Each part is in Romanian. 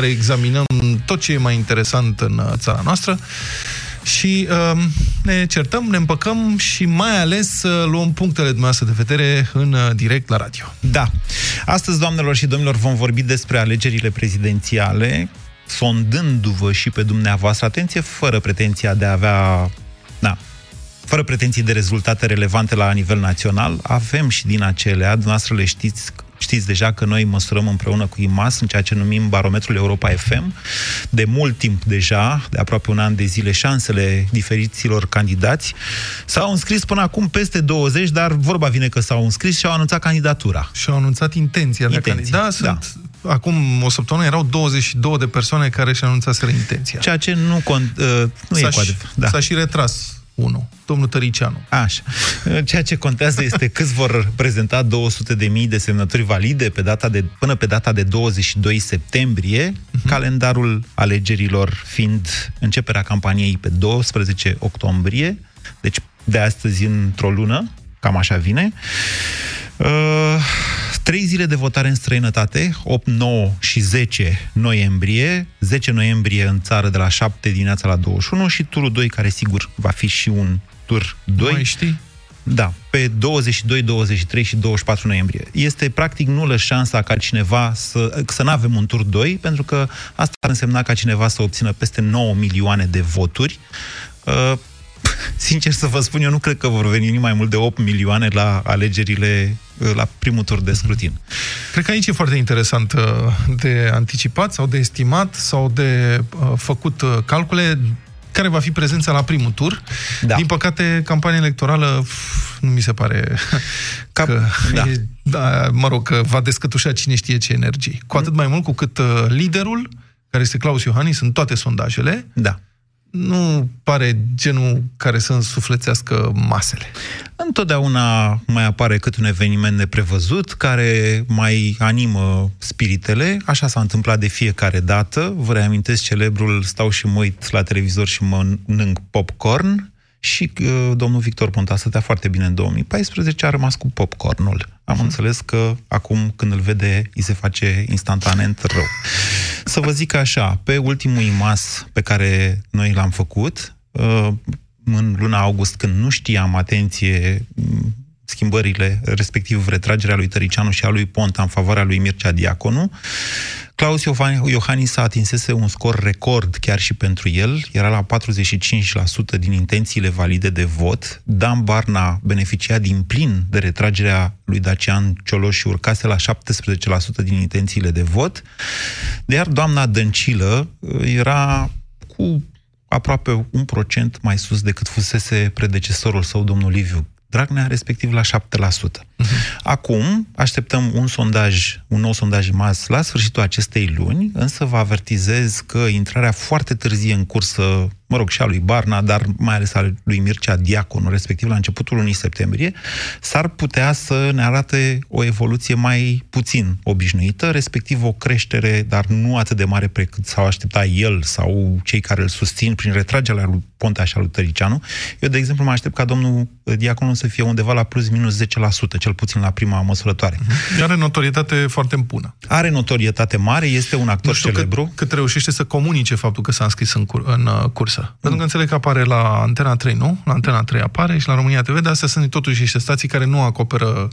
care examinăm tot ce e mai interesant în uh, țara noastră și uh, ne certăm, ne împăcăm și mai ales uh, luăm punctele dumneavoastră de vedere în uh, direct la radio. Da. Astăzi, doamnelor și domnilor, vom vorbi despre alegerile prezidențiale, sondându-vă și pe dumneavoastră, atenție, fără pretenția de a avea na, fără pretenții de rezultate relevante la nivel național, avem și din acelea, dumneavoastră le știți, știți deja că noi măsurăm împreună cu IMAS în ceea ce numim barometrul Europa FM, de mult timp deja, de aproape un an de zile, șansele diferiților candidați. S-au înscris până acum peste 20, dar vorba vine că s-au înscris și au anunțat candidatura. Și au anunțat intenția de Intenții, a candida. da. Sunt, Acum o săptămână erau 22 de persoane care și anunțaseră intenția. Ceea ce nu, cont, uh, nu e S-a cu și, adevărat. Da. S-a și retras unul, domnul Tăricianu. Așa. Ceea ce contează este câți vor prezenta 200 de mii de semnături valide pe data de, până pe data de 22 septembrie, uh-huh. calendarul alegerilor fiind începerea campaniei pe 12 octombrie, deci de astăzi într-o lună, cam așa vine. Uh, trei zile de votare în străinătate, 8, 9 și 10 noiembrie, 10 noiembrie în țară de la 7 dimineața la 21 și turul 2, care sigur va fi și un tur 2. Mai știi? Da, pe 22, 23 și 24 noiembrie. Este practic nulă șansa ca cineva să, să nu avem un tur 2, pentru că asta ar însemna ca cineva să obțină peste 9 milioane de voturi. Uh, sincer să vă spun, eu nu cred că vor veni mai mult de 8 milioane la alegerile, uh, la primul tur de scrutin. Cred că aici e foarte interesant uh, de anticipat sau de estimat sau de uh, făcut uh, calcule care va fi prezența la primul tur. Da. Din păcate, campania electorală pf, nu mi se pare Cap- că, da. e, da, mă rog, că va descătușa cine știe ce energii. Cu atât mai mult cu cât uh, liderul, care este Claus Iohannis, în toate sondajele, Da. Nu pare genul care să însuflețească masele. Întotdeauna mai apare cât un eveniment neprevăzut care mai animă spiritele. Așa s-a întâmplat de fiecare dată. Vă reamintesc celebrul stau și mă uit la televizor și mănânc popcorn și uh, domnul Victor Ponta stătea foarte bine în 2014, a rămas cu popcornul. Am înțeles că acum când îl vede, îi se face instantanent rău. Să vă zic așa, pe ultimul IMAS pe care noi l-am făcut, uh, în luna august, când nu știam, atenție, m, schimbările, respectiv retragerea lui Tăricianu și a lui Ponta în favoarea lui Mircea Diaconu, Claus Iohan- Iohannis a atinsese un scor record chiar și pentru el, era la 45% din intențiile valide de vot. Dan Barna beneficia din plin de retragerea lui Dacian Cioloș și urcase la 17% din intențiile de vot. Iar doamna Dăncilă uh, era cu aproape un procent mai sus decât fusese predecesorul său, domnul Liviu Dragnea, respectiv la 7%. Acum așteptăm un sondaj, un nou sondaj mas la sfârșitul acestei luni, însă vă avertizez că intrarea foarte târzie în cursă, mă rog, și a lui Barna, dar mai ales a lui Mircea Diaconu, respectiv la începutul lunii septembrie, s-ar putea să ne arate o evoluție mai puțin obișnuită, respectiv o creștere, dar nu atât de mare precât s-au aștepta el sau cei care îl susțin prin retragerea lui Ponta și a lui Tăricianu. Eu, de exemplu, mă aștept ca domnul Diaconu să fie undeva la plus minus 10%, cel puțin la prima măsurătoare. Are notorietate foarte bună. Are notorietate mare, este un actor Nu știu celebru. cât, cât reușește să comunice faptul că s-a înscris în, cur, în uh, cursă. Mm. Pentru că înțeleg că apare la Antena 3, nu? La Antena 3 apare și la România TV, dar astea sunt totuși niște stații care nu acoperă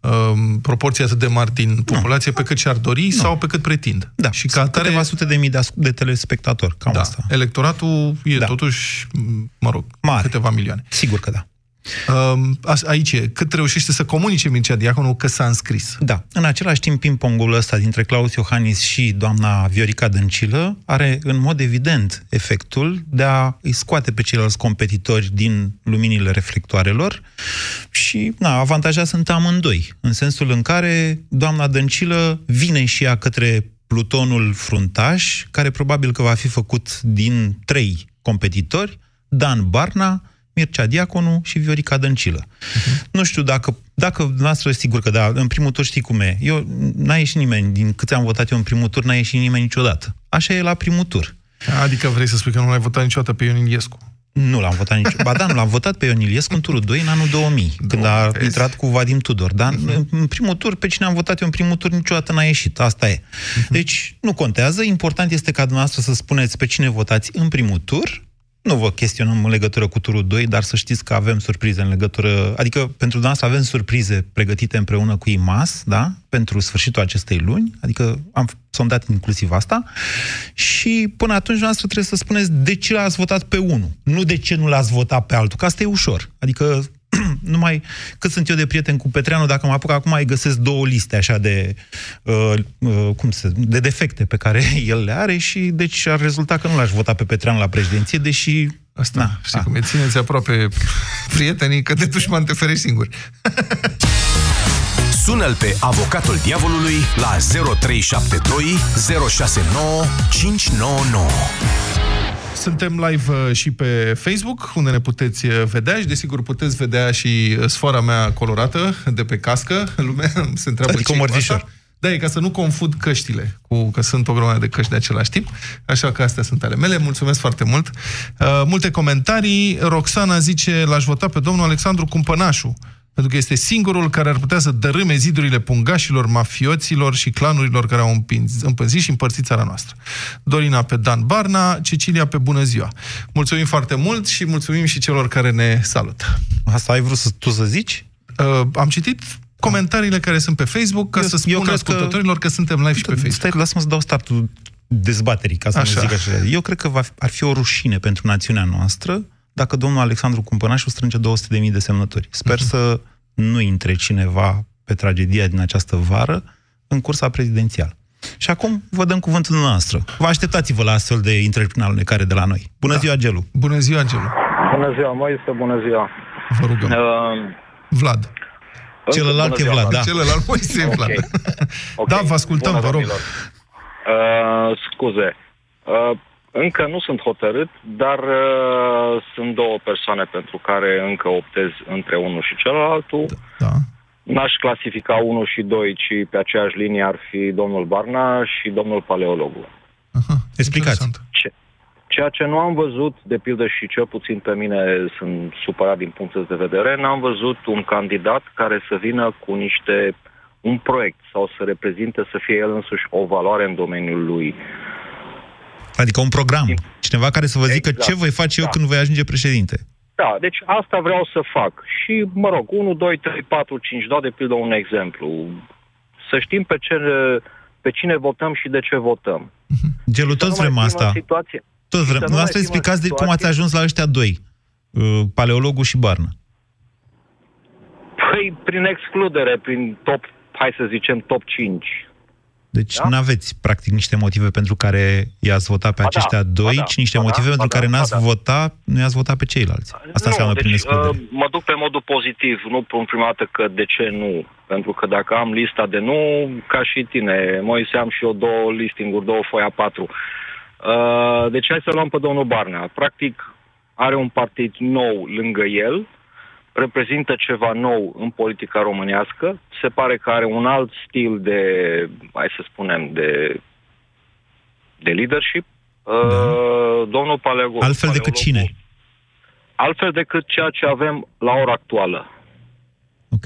um, proporții atât de mari din populație pe cât și-ar dori sau pe cât pretind. Da, și ca sunt atare, câteva sute de mii de, as- de telespectatori, cam da, asta. electoratul e Da. totuși, m, mă rog, Mare. câteva milioane. Sigur că da. Um, a- aici e, cât reușește să comunice Mircea Diaconu că s-a înscris. Da. În același timp, ping-pongul ăsta dintre Claus Iohannis și doamna Viorica Dăncilă are, în mod evident, efectul de a îi scoate pe ceilalți competitori din luminile reflectoarelor și, na, avantaja sunt amândoi, în sensul în care doamna Dăncilă vine și ea către plutonul fruntaș, care probabil că va fi făcut din trei competitori, Dan Barna, Mircea Diaconu și Viorica Dăncilă. Uh-huh. Nu știu dacă, dacă noastră sigur că da, în primul tur știi cum e. Eu, n-a ieșit nimeni, din câte am votat eu în primul tur, n-a ieșit nimeni niciodată. Așa e la primul tur. Adică vrei să spui că nu l-ai votat niciodată pe Ion Iliescu. Nu l-am votat nici. Ba da, nu l-am votat pe Ion Iliescu în turul 2 în anul 2000, când a vezi. intrat cu Vadim Tudor. Dar Mhm. în primul tur, pe cine am votat eu în primul tur, niciodată n-a ieșit. Asta e. Mhm. Deci, nu contează. Important este ca dumneavoastră să spuneți pe cine votați în primul tur. Nu vă chestionăm în legătură cu turul 2, dar să știți că avem surprize în legătură... Adică, pentru dumneavoastră avem surprize pregătite împreună cu IMAS, da? Pentru sfârșitul acestei luni. Adică am sondat inclusiv asta. Și până atunci, noastră trebuie să spuneți de ce l-ați votat pe unul, nu de ce nu l-ați votat pe altul, că asta e ușor. Adică numai cât sunt eu de prieten cu Petreanu, dacă mă apuc acum, îi găsesc două liste așa de, uh, uh, cum se, de defecte pe care el le are și deci ar rezulta că nu l-aș vota pe Petreanu la președinție, deși... Asta, Na, știi a. cum e, țineți aproape prietenii, că de dușman te ferești singur. Sună-l pe avocatul diavolului la 0372 069 599. Suntem live uh, și pe Facebook, unde ne puteți uh, vedea și, desigur, puteți vedea și uh, sfoara mea colorată de pe cască. Lumea se întreabă Adică ce un e cu mărțișor. asta. Da, e ca să nu confund căștile, cu că sunt o grămadă de căști de același tip, așa că astea sunt ale mele. Mulțumesc foarte mult. Uh, multe comentarii. Roxana zice, l-aș vota pe domnul Alexandru Cumpănașu, pentru că este singurul care ar putea să dărâme zidurile pungașilor, mafioților și clanurilor care au împins, împânzit și împărțit țara noastră. Dorina pe Dan Barna, Cecilia pe Bună Ziua. Mulțumim foarte mult și mulțumim și celor care ne salută. Asta ai vrut să, tu să zici? Uh, am citit comentariile care sunt pe Facebook ca Eu- să eu spun cred că- ascultătorilor că... suntem live și pe Facebook. Stai, lasă-mă să dau startul dezbaterii, ca să Așa. nu zic așa. Eu cred că va, fi- ar fi o rușine pentru națiunea noastră dacă domnul Alexandru Cumpănașu strânge 200.000 de semnături. Sper Mhm. să nu intre cineva pe tragedia din această vară în cursa prezidențială. Și acum vă dăm cuvântul dumneavoastră. Vă așteptați-vă la astfel de intrări prin alunecare de la noi. Bună Da. ziua, Gelu! Bună ziua, Angelu. Bună ziua, Moise, bună ziua. Vă rugăm. Uh, Vlad. încă Celălalt bună e ziua, Vlad, da. Celălalt Moise e Ok. Vlad. Ok. Da, vă ascultăm, Bună, vă rog. domnilor. Uh, scuze. Uh, încă nu sunt hotărât, dar uh, sunt două persoane pentru care încă optez între unul și celălaltul. Da. N-aș clasifica unul și doi, ci pe aceeași linie ar fi domnul Barna și domnul Paleologu. Aha, Explicați. interesant. Ce, ceea ce nu am văzut, de pildă și cel puțin pe mine sunt supărat din punctul de vedere, n-am văzut un candidat care să vină cu niște un proiect sau să reprezinte să fie el însuși o valoare în domeniul lui. Adică un program. Cineva care să vă zică Exact. ce voi face eu Da. când voi ajunge președinte. Da, deci asta vreau să fac. Și, mă rog, 1, 2, 3, 4, 5, dau de pildă un exemplu. Să știm pe, ce, pe cine votăm și de ce votăm. Gelu, Să toți nu mai vrem fim asta. în Situație, Toți vrem. să nu Nu mai asta fim în explicați de cum ați situație- ajuns la ăștia doi. uh, Paleologul și Barna. Păi, prin excludere, prin top, hai să zicem, top 5. Deci Da? nu aveți, practic, niște motive pentru care i-ați votat pe Ba da, aceștia ba doi, da, ci niște ba da, motive ba pentru da, care ba n-ați da. votat, nu i-ați votat pe ceilalți. Asta nu, înseamnă prin deci, excludere. uh, mă duc pe modul pozitiv, nu prin prima dată că de ce nu. Pentru că dacă am lista de nu, ca și tine, Moise, am și eu două listinguri, două foi a patru. Uh, deci hai să luăm pe domnul Barnea. Practic are un partid nou lângă el, reprezintă ceva nou în politica românească, se pare că are un alt stil de, hai să spunem, de, de leadership. Uh, Domnul Palego, Da. Altfel decât Paleologu- cine? altfel decât ceea ce avem la ora actuală. Ok.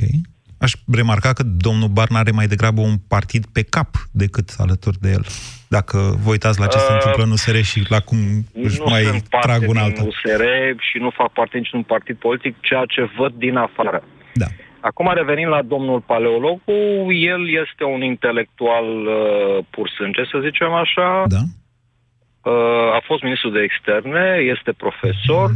Aș remarca că domnul Barna are mai degrabă un partid pe cap decât alături de el. Dacă vă uitați la ce se Uh, întâmplă în USR și la cum își nu mai sunt parte trag un din altă. USR și nu fac parte niciun partid politic, ceea ce văd din afară. Da. Acum revenind la domnul Paleologu, el este un intelectual uh, pur sânge, să zicem așa. Da? Uh, a fost ministru de externe, este profesor,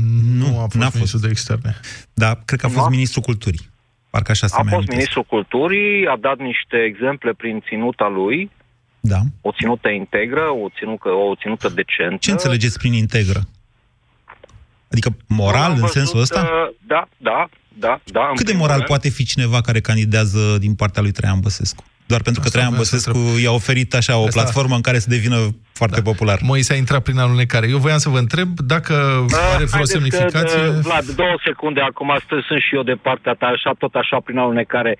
Nu a fost n-a fost. ministru de externe. Da, cred că a fost Da. ministrul culturii. Parcă așa se a mai fost amintesc. ministru culturii, a dat niște exemple prin ținuta lui, Da. o ținută integră, o ținută, o ținută decentă. Ce înțelegeți prin integră? Adică moral, Am în văzut, sensul ăsta? uh, Da, da, da. da în Cât de primul moral rând. poate fi cineva care candidează din partea lui Traian Băsescu? Doar pentru că Asta Traian vreau să Băsescu i-a oferit așa o Asta- platformă în care să devină foarte Da. popular. Moise a intrat prin alunecare. Eu voiam să vă întreb dacă Uh, are vreo haideți semnificație... Că, uh, Vlad, două secunde, acum astăzi sunt și eu de partea ta, așa, tot așa, prin alunecare.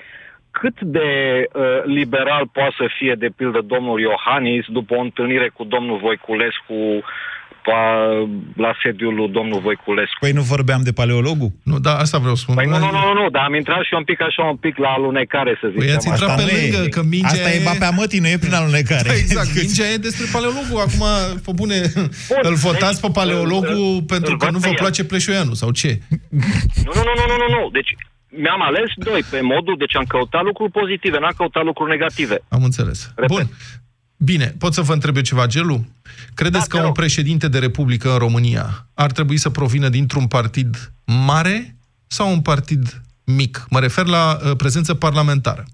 Cât de uh, liberal poate să fie, de pildă, domnul Iohannis după o întâlnire cu domnul Voiculescu pa- la sediul lui domnul Voiculescu. Păi nu vorbeam de paleologul? Nu, da, asta vreau să spun. Păi nu, nu, nu, nu, nu, dar am intrat și un pic așa, un pic la alunecare, să Păi zicem. ați intrat așa. pe nu lângă, e. că mingea Asta e e- ba pe amătii, nu e prin alunecare. Da, exact. Mingea e despre paleologul. Acum, pe bune, îl votați pe paleologul îl- pentru îl că văd nu pe vă el. place Pleșoianu, sau ce? Nu, nu, nu, nu, nu, nu, nu. Deci mi-am ales doi pe modul, deci am căutat lucruri pozitive, n-am căutat lucruri negative. Am înțeles. Repet. Bun. Bine, pot să vă întreb eu ceva, Gelu? Credeți Da, că te un rog. președinte de Republică în România ar trebui să provină dintr-un partid mare sau un partid mic? Mă refer la uh, prezență parlamentară.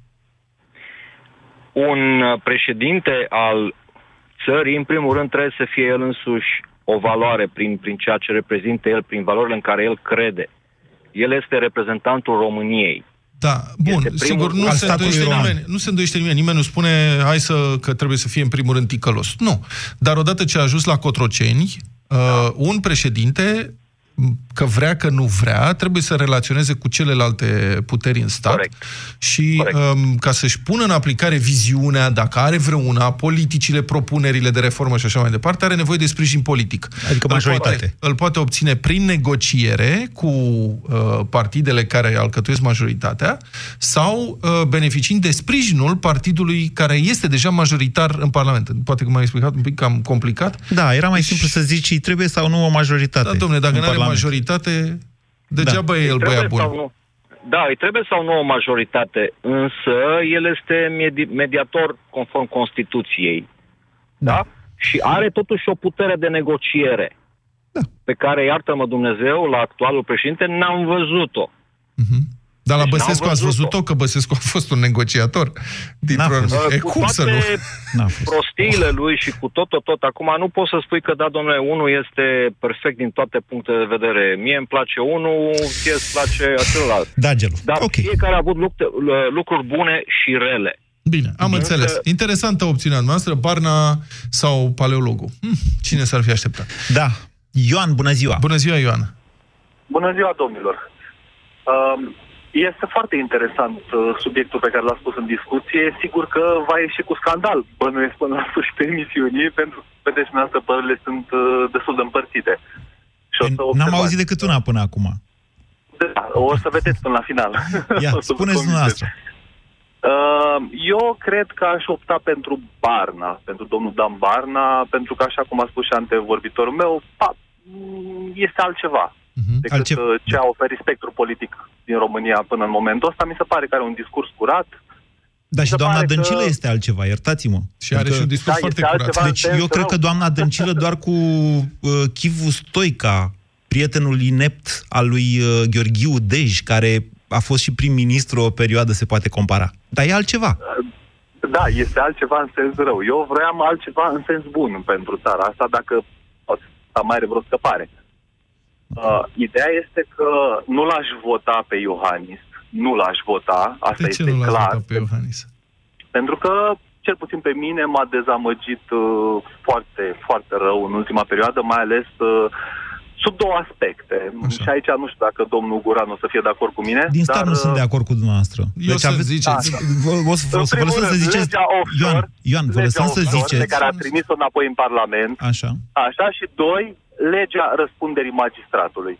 Un uh, președinte al țării, în primul rând, trebuie să fie el însuși o valoare prin, prin ceea ce reprezintă el, prin valorile în care el crede. El este reprezentantul României. Da, bun, Este primul sigur, nu al se, statului îndoiește român. nimeni, nu se îndoiește nimeni, nimeni nu spune hai să, că trebuie să fie în primul rând ticălos. Nu. Dar odată ce a ajuns la Cotroceni, uh, un președinte, m, că vrea, că nu vrea, trebuie să relaționeze cu celelalte puteri în stat Corect. și Corect. um, ca să-și pună în aplicare viziunea, dacă are vreuna, politicile, propunerile de reformă și așa mai departe, are nevoie de sprijin politic. Adică Îl majoritate. Poate, îl poate obține prin negociere cu uh, partidele care alcătuiesc majoritatea sau uh, beneficiind de sprijinul partidului care este deja majoritar în Parlament. Poate că m-am explicat un pic cam complicat. Da, era mai simplu să zici, îi trebuie sau nu o majoritate. Da, domnule, dacă în nu are Parlament. Majoritate, degeaba e el Îi trebuie băiat bun. sau nu? Da, îi trebuie sau nu o majoritate, însă el este medi- mediator conform Constituției. Da? da? Și are totuși o putere de negociere. Da. Pe care, iartă-mă Dumnezeu, la actualul președinte, n-am văzut-o. Mhm. Dar la Deci Băsescu n-am ați văzut-o. văzut-o? Că Băsescu a fost un negociator. Din N-a fost. e, Uh, cu cum să toate nu? N-a fost. prostiile lui și cu tot, tot, tot, acum nu pot să spui că, da, domnule, unul este perfect din toate punctele de vedere. Mie îmi place unul, ție îți place celălalt. Da, Gelu. Dar ok. fiecare a avut lucte- lucruri bune și rele. Bine, am Însă- înțeles. Interesantă opțiunea noastră, Barna sau Paleologul. Hm, cine s-ar fi așteptat? Da. Ioan, bună ziua. Bună ziua, Ioan. Bună ziua, domnilor! Um, Este foarte interesant uh, subiectul pe care l-a spus în discuție. Sigur că va ieși cu scandal, bănuiesc până la sfârșitul emisiunii, pentru că, vedeți, dumneavoastră, părerile sunt uh, destul de împărțite. Și o să Păi, N-am observați. auzit decât una până acum. Da, o să vedeți până la final. Ia, O să vă spuneți convingeți. dumneavoastră. Uh, Eu cred că aș opta pentru Barna, pentru domnul Dan Barna, pentru că, așa cum a spus și antevorbitorul meu, pa, m, este altceva Mhm. decât Altceva. uh, ce a oferit spectrul politic din România până în momentul ăsta. Mi se pare că are un discurs curat. Dar și se doamna pare că- Dăncilă este altceva, iertați-mă. Și are și un discurs Da, foarte este curat. altceva. Deci sens eu cred rău. că doamna Dăncilă doar cu uh, Chivu Stoica, prietenul inept al lui uh, Gheorghiu Dej, care a fost și prim-ministru o perioadă, se poate compara. Dar e altceva. Da, este altceva în sens rău. Eu vroiam altceva în sens bun pentru țara asta, dacă asta mai are vreo scăpare. Uh, ideea este că nu l-aș vota pe Iohannis, nu l-aș vota, asta De ce este nu l-ați clar, votat pe Iohannis? pentru că cel puțin pe mine m-a dezamăgit uh, foarte, foarte rău în ultima perioadă, mai ales uh, sub două aspecte. Așa. Și aici nu știu dacă domnul Guran o să fie de acord cu mine. Din start dar, nu sunt de uh, acord cu dumneavoastră. Eu să ziceți. Vă, o să, o În să vă primul lăsăm să rând, ziceți... legea offshore, Ioan, Ioan, vă legea lăsăm să offshore ziceți... Pe care a trimis-o înapoi în Parlament. Așa. Așa, și doi, legea răspunderii magistratului,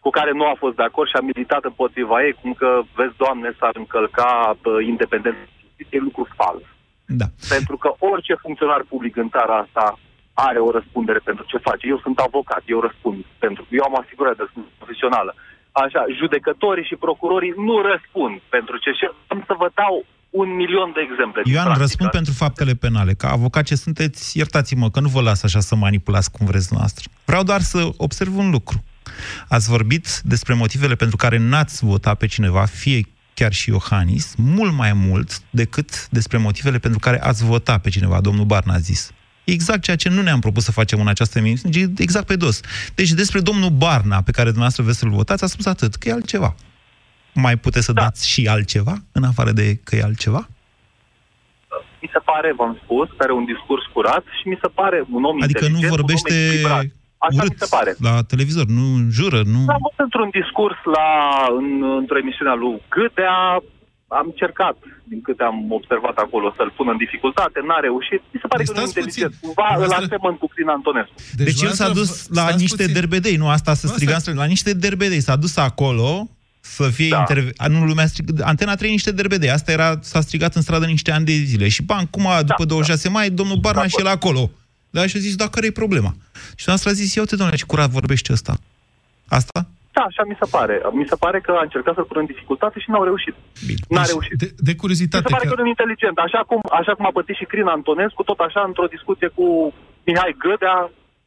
cu care nu a fost de acord și a militat împotriva ei, cum că, vezi, Doamne, s-ar încălca uh, independența justiției, e lucru fals. Da. Pentru că orice funcționar public în țara asta are o răspundere pentru ce face. Eu sunt avocat, eu răspund pentru eu am asigurare de răspundere profesională. Așa, judecătorii și procurorii nu răspund pentru ce și am să vă dau un milion de exemple. din Ioan, practică. răspund pentru faptele penale. Ca avocat ce sunteți, iertați-mă că nu vă las așa să manipulați cum vreți noastră. Vreau doar să observ un lucru. Ați vorbit despre motivele pentru care n-ați votat pe cineva, fie chiar și Iohannis, mult mai mult decât despre motivele pentru care ați votat pe cineva, domnul Barna a zis. Exact ceea ce nu ne-am propus să facem în această emisiune, exact pe dos. Deci despre domnul Barna, pe care dumneavoastră vreți să-l votați, a spus atât, că e altceva. Mai puteți să Da. dați și altceva, în afară de că e altceva? mi se pare, v-am spus, că are un discurs curat și mi se pare un om Adică nu inteligent, vorbește un om echilibrat. Așa urât mi se pare. la televizor, nu jură, nu... Am văzut într-un discurs la, în, într-o emisiune a lui Gâdea, am încercat, din câte am observat acolo, să-l pun în dificultate, n-a reușit. Mi se pare Deci că nu e stați inteligent. puțin. Cumva îl Dumneavoastră- asemăn cu Crin Antonescu. Deci, el s-a dumneavoastră dus vă- la stați niște puțin. derbedei, nu asta să Nu, strigam, asta- la niște derbedei. S-a dus acolo să fie Da. interve... A, Nu, lumea strig... Antena 3 niște derbedei. Asta era, s-a strigat în stradă niște ani de zile. Și bam, cum a, după da. 26 mai, domnul Barna De și el acolo. Da, și a zis, da, care e problema? Și noastră a zis, ia uite, domnule, ce curat vorbește ăsta. Asta? Da, așa mi se pare. Mi se pare că a încercat să-l pună în dificultate și n-au reușit. Bine. N-a Deci, reușit. De, de Mi curiozitate, se pare că că... nu e inteligent. Așa cum, așa cum a bătit și Crin Antonescu, tot așa într-o discuție cu Mihai Gădea,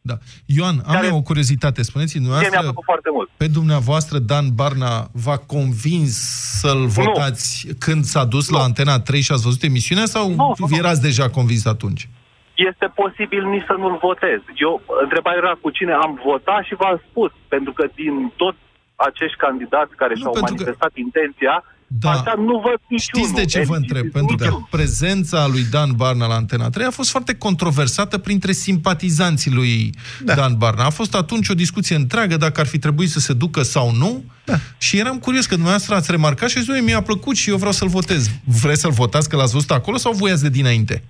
Da. Ioan, am care- eu o curiozitate. Spuneți-mi, mie mi-a dumneavoastră, plăcut foarte mult. pe dumneavoastră Dan Barna v-a convins să-l votați când s-a dus la Antena 3 și ați văzut emisiunea sau Nu, nu, nu. erați deja convins atunci? Este posibil nici să nu-l votez. Eu, întrebarea era cu cine am votat și v-am spus, pentru că din toți acești candidați care Nu, și-au pentru că- manifestat intenția, Da. așa nu văd niciunul. Știți de ce vă Deci, întreb? Pentru că niciunul. prezența lui Dan Barna la Antena 3 a fost foarte controversată printre simpatizanții lui da. Dan Barna. A fost atunci o discuție întreagă dacă ar fi trebuit să se ducă sau nu da. și eram curios că dumneavoastră ați remarcat și ați zis, "Ui, mi-a plăcut și eu vreau să-l votez. Vreți să-l votați că l-ați văzut acolo sau voiați de dinainte?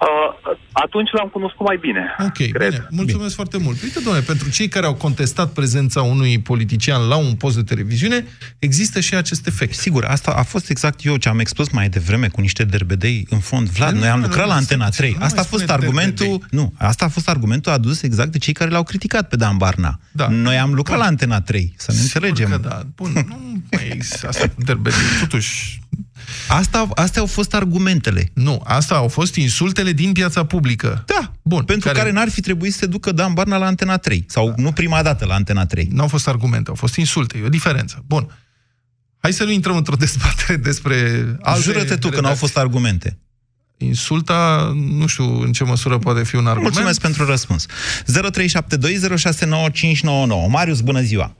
Uh, atunci l-am cunoscut mai bine. Ok, cred. bine. Mulțumesc bine. foarte mult. Uite, domnule, pentru cei care au contestat prezența unui politician la un post de televiziune, există și acest efect. Sigur, asta a fost exact eu ce am expus mai devreme cu niște derbedei în fond. Vlad, Nu, noi am nu, lucrat nu, la nu, Antena nu, 3. nu Asta a mai fost spune argumentul, derbedei. nu, asta a fost argumentul adus exact de cei care l-au criticat pe Dan Barna. Da. Noi am lucrat Bun. la Antena 3, să ne Sigur înțelegem. Că da. Bun, nu mai există asta cu derbedei. Totuși, Asta, astea au fost argumentele. nu, asta au fost insultele din piața publică. Da, Bun, pentru care, care care n-ar fi trebuit să se ducă Dan Barna la Antena 3. Sau da. nu prima dată la Antena 3. Nu au fost argumente, au fost insulte, e o diferență. Bun. Hai să nu intrăm într-o dezbatere despre alte Jură-te tu că n-au redacții. fost argumente. Insulta, nu știu în ce măsură poate fi un argument. Mulțumesc pentru răspuns. 0372069599. Marius, bună ziua!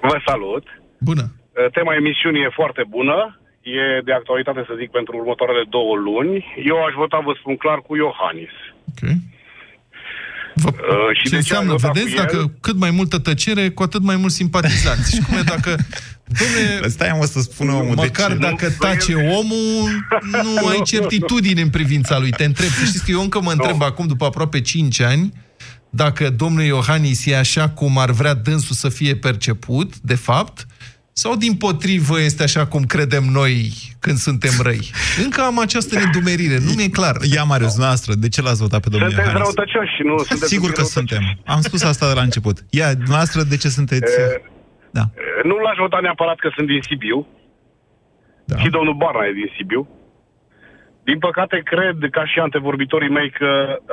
Vă salut. Bună. Tema emisiunii e foarte bună. E de actualitate, să zic, pentru următoarele două luni. Eu aș vota, vă spun clar, cu Iohannis. Ok. Vă, Uh, și ce de ce înseamnă, ai votat vedeți, cu el? dacă cât mai multă tăcere, cu atât mai mulți simpatizanți. și cum e dacă, domne, Stai mă să spună omul măcar de ce. dacă tace omul, nu ai certitudine în privința lui. Te întreb, să știți că eu încă mă întreb acum, după aproape 5 ani, dacă domnul Iohannis e așa cum ar vrea dânsul să fie perceput, de fapt, sau din potrivă este așa cum credem noi când suntem răi. Încă am această nedumerire, nu mi-e clar. Ia, Marius, noastră, de ce l-ați votat pe domnul Sunteți Iohannis? răutăcioși, nu? Sunteți Sigur că răutăcioși. suntem. Am spus asta de la început. Ia, noastră, de ce sunteți... E, Da. Nu l-aș vota neapărat că sunt din Sibiu. Da. Și domnul Barna e din Sibiu. Din păcate, cred, ca și antevorbitorii mei, că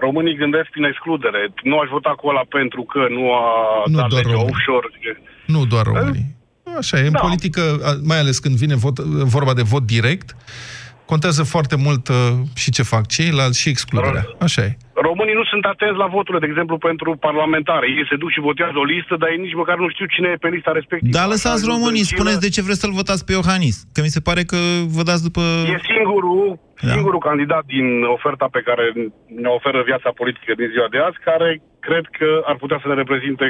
românii gândesc prin excludere. Nu aș vota cu ăla pentru că nu a Nu dat doar legea românii. offshore. Nu doar românii. Așa e, în Da. politică, a- mai ales când vine vot, vorba de vot direct, contează foarte mult uh, și ce fac ceilalți și excluderea. Așa e. Românii nu sunt atenți la voturile, de exemplu, pentru parlamentare. Ei se duc și votează o listă, dar ei nici măcar nu știu cine e pe lista respectivă. Dar lăsați Așa, românii, dăncilă. spuneți de ce vreți să-l votați pe Iohannis. Că mi se pare că vă dați după... E singurul, Da. singurul candidat din oferta pe care ne oferă viața politică din ziua de azi, care cred că ar putea să ne reprezinte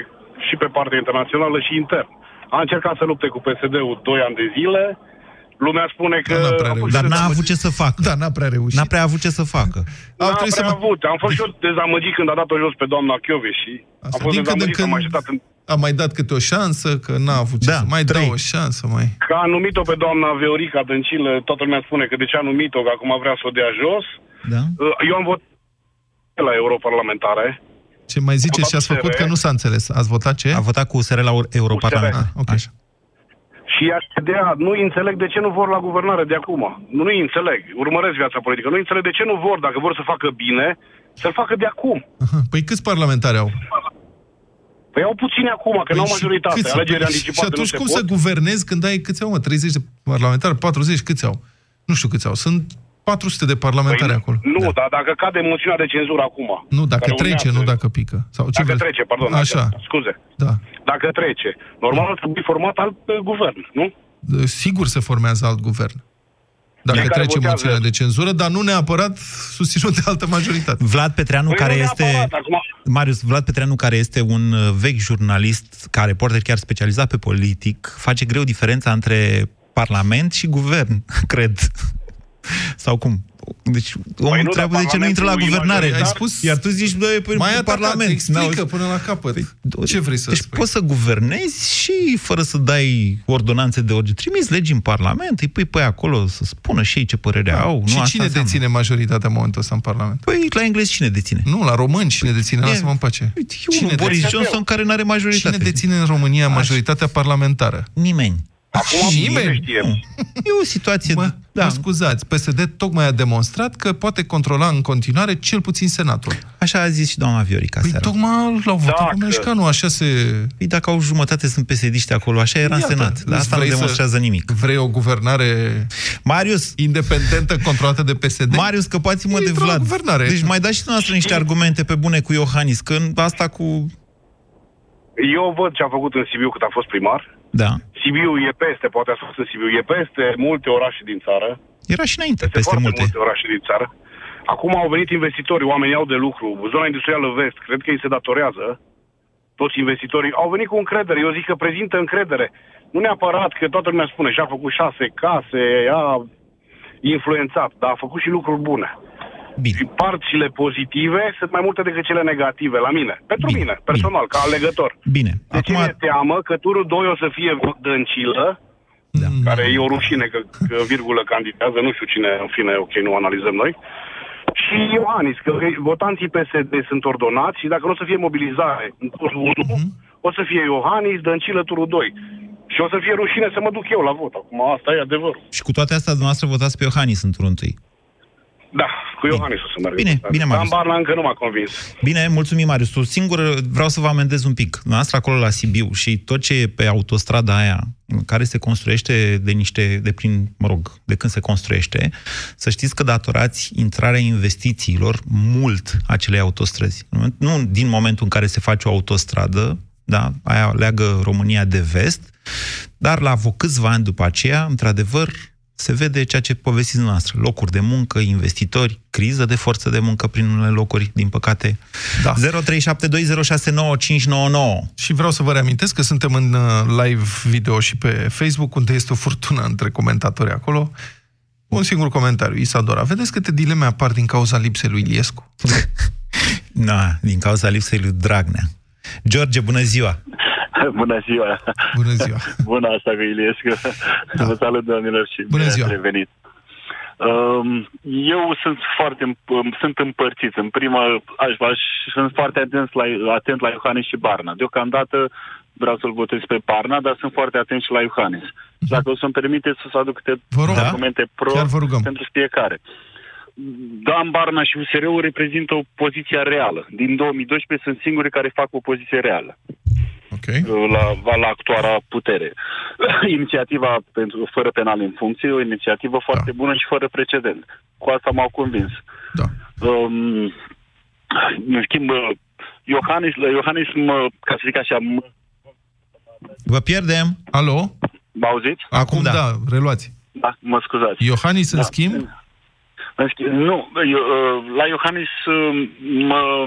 și pe partea internațională și intern. A încercat să lupte cu PSD-ul 2 ani de zile. Lumea spune că... Dar n-a prea a fost reușit. Dar și n-a avut ce să facă. Da, n-a prea reușit. N-a prea avut ce să facă. Au N-a trebuit să prea mă- avut. Am fost și eu dezamăgit când a dat-o jos pe doamna Chiove și am Asta, fost din când în dezamăgit, am când așteptat în... a mai dat câte o șansă, că n-a avut ce Da, să mai trei. dau o șansă, mai. Că a numit-o pe doamna Veorica Dăncilă, toată lumea spune că de ce a numit-o, că acum vrea să o dea jos. Da? Eu am votat la europarlamentare. Ce mai zice Am și ați votat făcut USR. că nu s-a înțeles. Ați votat ce? A votat cu USR la Europarlament. Ah, ok. Așa. Și aș vedea, nu înțeleg de ce nu vor la guvernare de acum. Nu nu înțeleg. Urmăresc viața politică. Nu înțeleg de ce nu vor, dacă vor să facă bine, să-l facă de acum. Aha. Păi câți parlamentari au? Păi au puțini acum, că Păi n-au și majoritate. câți- Alegeri păi, anticipate Și atunci nu cum se să pot. guvernezi când ai câți au, mă? 30 de parlamentari, 40, câți au? Nu știu câți au. Sunt 400 de parlamentari Păi, acolo. Nu, Da. dar dacă cade moțiunea de cenzură acum. Nu, dacă care trece, urmează- nu dacă pică. Sau ce Dacă vreți? trece, pardon. Așa, Dacă, scuze. da. Dacă trece. Normal ar trebui format alt uh, guvern, nu? Sigur se formează alt guvern. Dacă Cei care trece votează- moțiunea de cenzură, dar nu neapărat susținut de altă majoritate. Vlad Petreanu, Păi care nu este... neapărat, acum- Marius, Vlad Petreanu, care este un uh, vechi jurnalist, ca reporter chiar specializat pe politic, face greu diferența între Parlament și guvern, cred. Sau cum? Deci omul Păi nu, întreabă dar de ce nu intră la Parlamentul guvernare. e Ai spus... Iar tu zici, băi, păi, mai în atacat, Parlament. explică N-au- până la capăt. Ce vrei să deci spui? poți să guvernezi și fără să dai ordonanțe de orice. Trimiți legi în Parlament, îi pui pe ei acolo să spună și ei ce părere au. Nu și asta cine înseamnă. deține majoritatea în momentul ăsta în Parlament? Păi la englez cine deține? Nu, la români cine deține? E- Lasă-mă în pace. Uite, E Cine unul Boris deține? Johnson care nu are majoritate. Cine deține în România majoritatea parlamentară? Nimeni. Acum Nimeni? nimeni știe. Nu. E o situație... Mă, da, mă scuzați, PSD tocmai a demonstrat că poate controla în continuare cel puțin Senatul. așa a zis și doamna Viorica Păi seara. tocmai l-au votat Dacă- cu Meșcanu, așa se... Păi dacă au jumătate sunt psd acolo, așa era în Iată, Senat. Dar îți asta nu vrei să- demonstrează nimic. Vrei o guvernare Marius, independentă controlată de PSD? Marius, scăpați-mă de Intră la Vlad. guvernare. Deci mai dați și dumneavoastră niște argumente pe bune cu Iohannis, că în asta cu... Eu văd ce a făcut în Sibiu cât a fost primar. Da. Sibiu e peste, poate a spus în Sibiu, e peste multe orașe din țară. Era și înainte, Peste, peste foarte multe. multe orașe din țară. Acum au venit investitorii, oamenii au de lucru. Zona industrială vest, cred că îi se datorează. Toți investitorii au venit cu încredere. Eu zic că prezintă încredere. Nu neapărat că toată lumea spune și-a făcut șase case, a influențat, dar a făcut și lucruri bune. Bine. Și parțile pozitive sunt mai multe decât cele negative la mine. Pentru Bine, mine, personal, ca alegător. Bine. De ce mi-e teamă că turul 2 o să fie Dăncilă, Da. care e o rușine că, că virgulă candidează, nu știu cine, în fine, ok, nu analizăm noi, și Iohannis, că votanții PSD sunt ordonați și dacă nu o să fie mobilizare în turul 1, o să fie Iohannis, Dăncilă, turul 2. Și o să fie rușine să mă duc eu la vot. Acum, asta e adevărul. Și cu toate astea, dumneavoastră votați pe Iohannis într-un întâi. Da, cu Iohannis o să merg. Bine, bine, Marius. Dan Barna încă nu m-a convins. Bine, mulțumim, Marius. Tu singur vreau să vă amendez un pic. Noastră acolo la Sibiu și tot ce e pe autostrada aia, care se construiește de niște, de prin, mă rog, de când se construiește, să știți că datorați intrarea investițiilor mult acelei autostrăzi. Nu din momentul în care se face o autostradă, da, aia leagă România de vest, dar la vreo câțiva ani după aceea, într-adevăr, se vede ceea ce povestiți noastră. Locuri de muncă, investitori, criză de forță de muncă prin unele locuri, din păcate. Da. 0372069599. Și vreau să vă reamintesc că suntem în uh, live video și pe Facebook, unde este o furtună între comentatori acolo. Un singur comentariu, Isadora. Vedeți câte dileme apar din cauza lipsei lui Iliescu? Na, din cauza lipsei lui Dragnea. George, bună ziua! Bună ziua! Bună ziua! Bună asta cu Iliescu! Da. Vă salut, domnilor, și Bună bine ziua. ați revenit. Um, eu sunt foarte împ- sunt împărțit. În prima, aș, aș, sunt foarte atent la, atent la Iohannis și Barna. Deocamdată vreau să-l votez pe Barna, dar sunt foarte atent și la Iohannis. Dacă o să-mi permiteți să aduc câte Mhm. Vă rog. Da. argumente pro Chiar vă rugăm. pentru fiecare. Dan Barna și USR-ul reprezintă o poziție reală. Din 2012 sunt singurii care fac o poziție reală Ok. la, la actuala putere. Inițiativa pentru fără penal în funcție e o inițiativă foarte Da. bună și fără precedent. Cu asta m-au convins. Da. Um, în schimb, Iohannis, Iohannis mă, ca să zic așa, mă, Vă pierdem? Alo? mă auziți? Acum da. da, reluați. Da, mă scuzați. Iohannis, în Da. schimb, În schimb, nu, eu, uh, la Iohannis uh, mă,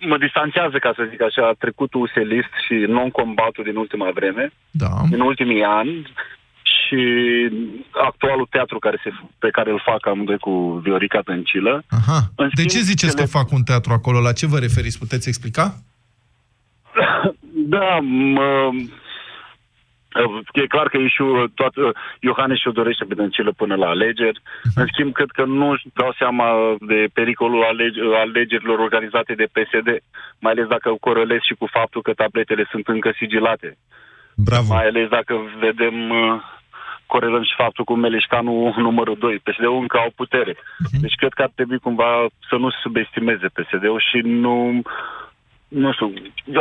mă distanțează, ca să zic așa, trecutul uselist și non-combatul din ultima vreme. da. din ultimii ani și actualul teatru care se, pe care îl fac amândoi cu Viorica Tăncilă. Aha. În De schimb, ce ziceți că cele- fac un teatru acolo? La ce vă referiți? Puteți explica? Da, mă, e clar că și toată, Iohannis și-o dorește pe Dăncilă până la alegeri. În schimb, cred că nu își dau seama de pericolul alege, alegerilor organizate de PSD, mai ales dacă corelez și cu faptul că tabletele sunt încă sigilate. Bravo. Mai ales dacă vedem, uh, corelăm și faptul cu Meleșcanu numărul 2. PSD-ul încă au putere. Deci cred că ar trebui cumva să nu subestimeze PSD-ul și nu... Nu știu,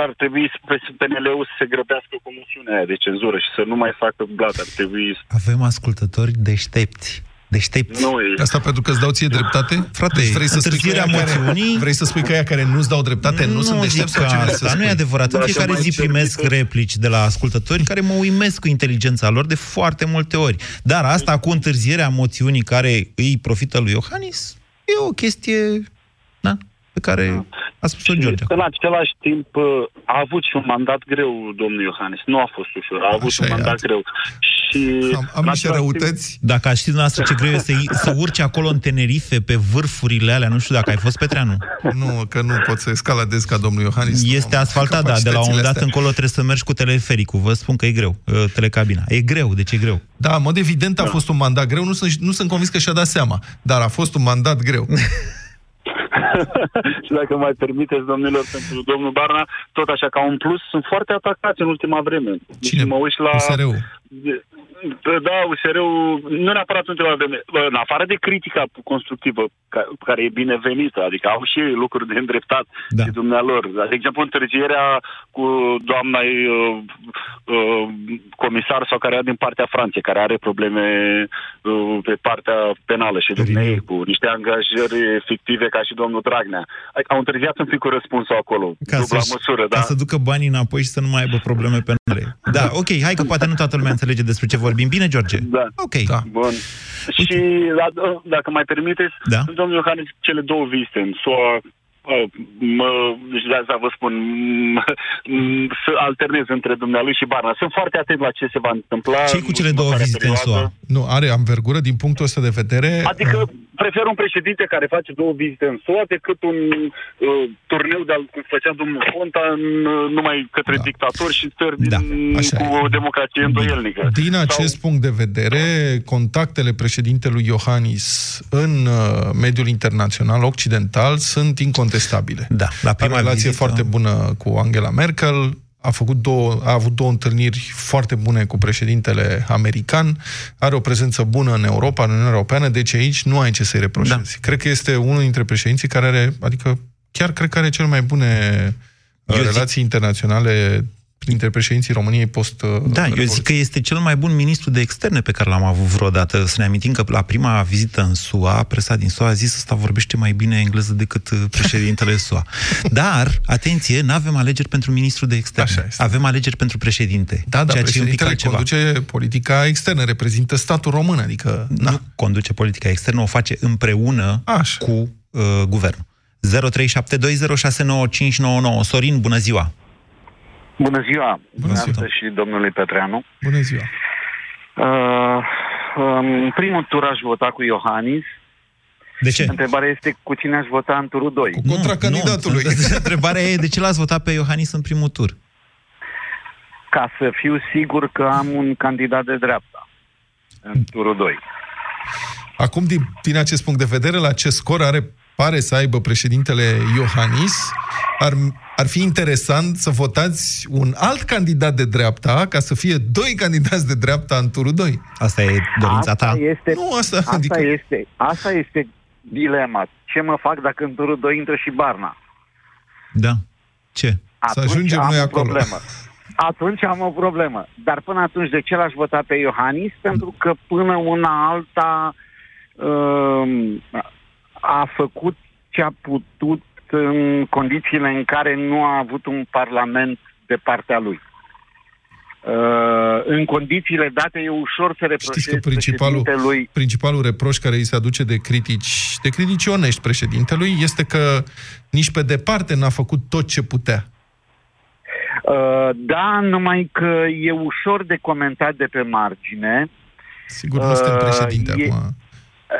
ar trebui pe PNL-ul să se grăbească cu moțiunea aia de cenzură și să nu mai facă blat. Ar trebui... Avem ascultători deștepți. Deștepți. Nu, e... Asta pentru că îți dau ție dreptate? Frate, Deci vrei să spui că întârzierea aia care, moțiunii- vrei să spui că aia care nu-ți dau dreptate nu, sunt zic deștepți sau ce vrei să asta, spui? nu e adevărat. În Dacă fiecare mai zi cer primesc mică- replici de la ascultători care mă uimesc cu inteligența lor de foarte multe ori. Dar asta cu întârzierea moțiunii care îi profită lui Iohannis e o chestie da, pe care A spus-o George. În același timp uh, a avut și un mandat greu, domnul Iohannis. Nu a fost ușor, a avut Așa un e, mandat atât. greu. Și Am, am în niște același răutăți. Dacă aș ști dumneavoastră ce greu e să, să urci acolo în Tenerife, pe vârfurile alea, nu știu dacă ai fost pe treanu. Nu, că nu pot să escaladez ca domnul Iohannis. Este Nu am asfaltat, da, de la un moment dat capacitățile încolo trebuie să mergi cu telefericul. Vă spun că e greu, uh, telecabina. E greu, deci e greu. Da, în mod evident a fost un mandat greu, nu sunt, nu sunt convins că și-a dat seama, dar a fost un mandat greu. și dacă mai permiteți, domnilor, pentru domnul Barna, tot așa ca un plus, sunt foarte atacați în ultima vreme. Deci Cine? Mă uit la... USR-ul. Da, USR-ul, nu neapărat în ultima vreme, în afară de critica constructivă, ca- care e binevenită, adică au și ei lucruri de îndreptat Da. de dumnealor. De exemplu, întârzierea cu doamna uh, uh, comisar sau care era din partea Franței, care are probleme uh, pe partea penală și dumnei cu niște angajări fictive ca și domnul Dragnea. Adică Au întârziat un pic cu răspunsul acolo, Ca, dubla să, măsură, da? ca să ducă banii înapoi și să nu mai aibă probleme penale. Da, ok, hai că poate nu toată lumea înțelege despre ce vorbim. Bine, George? Da. Ok. Da. Bun. Și da- dacă mai permiteți, Da. domnul Iohannis, cele două vizite în SUA, uh, mă, deci de asta vă spun, m- m- să alternez între dumnealui și Barna. Sunt foarte atent la ce se va întâmpla. ce cu în cele două următoarea vizite în perioadă. SUA? Nu, are anvergură din punctul ăsta de vedere. Adică prefer un președinte care face două vizite în SUA decât un uh, turneu de-al cum făcea domnul Ponta în, uh, numai către Da. dictatori și țări Da, din, așa cu e. o democrație îndoielnică. Din acest punct de vedere, contactele președintelui Iohannis în uh, mediul internațional occidental sunt incontestabile. Da, la prima Are o relație vizită- foarte bună cu Angela Merkel, a, făcut două, a avut două întâlniri foarte bune cu președintele american, are o prezență bună în Europa, în Uniunea Europeană, deci aici nu ai ce să-i reproșezi. Da. Cred că este unul dintre președinții care are, adică chiar cred că are cel mai bune uh, Eu zic- relații internaționale printre președinții României post uh, Da, eu zic că este cel mai bun ministru de externe pe care l-am avut vreodată. Să ne amintim că la prima vizită în SUA, presa din SUA a zis ăsta vorbește mai bine engleză decât uh, președintele SUA. Dar, atenție, nu avem alegeri pentru ministru de externe. Așa este. Avem alegeri pentru președinte. Da, da, ceea ce e un pic președintele altceva. conduce politica externă, reprezintă statul român, adică... Nu Na. conduce politica externă, o face împreună Așa. cu uh, guvernul. 0372069599. Sorin, bună ziua! Bună ziua, Bună ziua. dumneavoastră și domnului Petreanu. Bună ziua! Uh, în primul tur aș vota cu Iohannis. De ce? Întrebarea este cu cine aș vota în turul 2. Cu contra candidatului. Nu. Întrebarea e de ce l-ați votat pe Iohannis în primul tur? Ca să fiu sigur că am un candidat de dreapta în turul 2. Acum, din, din acest punct de vedere, la ce scor are, pare să aibă președintele Iohannis, ar, ar fi interesant să votați un alt candidat de dreapta, ca să fie doi candidați de dreapta în turul 2. Asta e dorința asta ta? Este, Nu, asta, asta, adică- este, asta este dilema. Ce mă fac dacă în turul 2 intră și Barna? Da. Ce? Atunci ajungem am noi o acolo. problemă. Atunci am o problemă. Dar până atunci, de ce l-aș vota pe Iohannis? Pentru că până una alta um, a făcut ce a putut în condițiile în care nu a avut un parlament de partea lui. Uh, în condițiile date e ușor să Știți reproșezi că principalul, președintelui principalul reproș care îi se aduce de critici, de critici onești președintelui, este că nici pe departe n-a făcut tot ce putea. Uh, da, numai că e ușor de comentat de pe margine. Sigur, nu suntem Uh, președinte e- acum.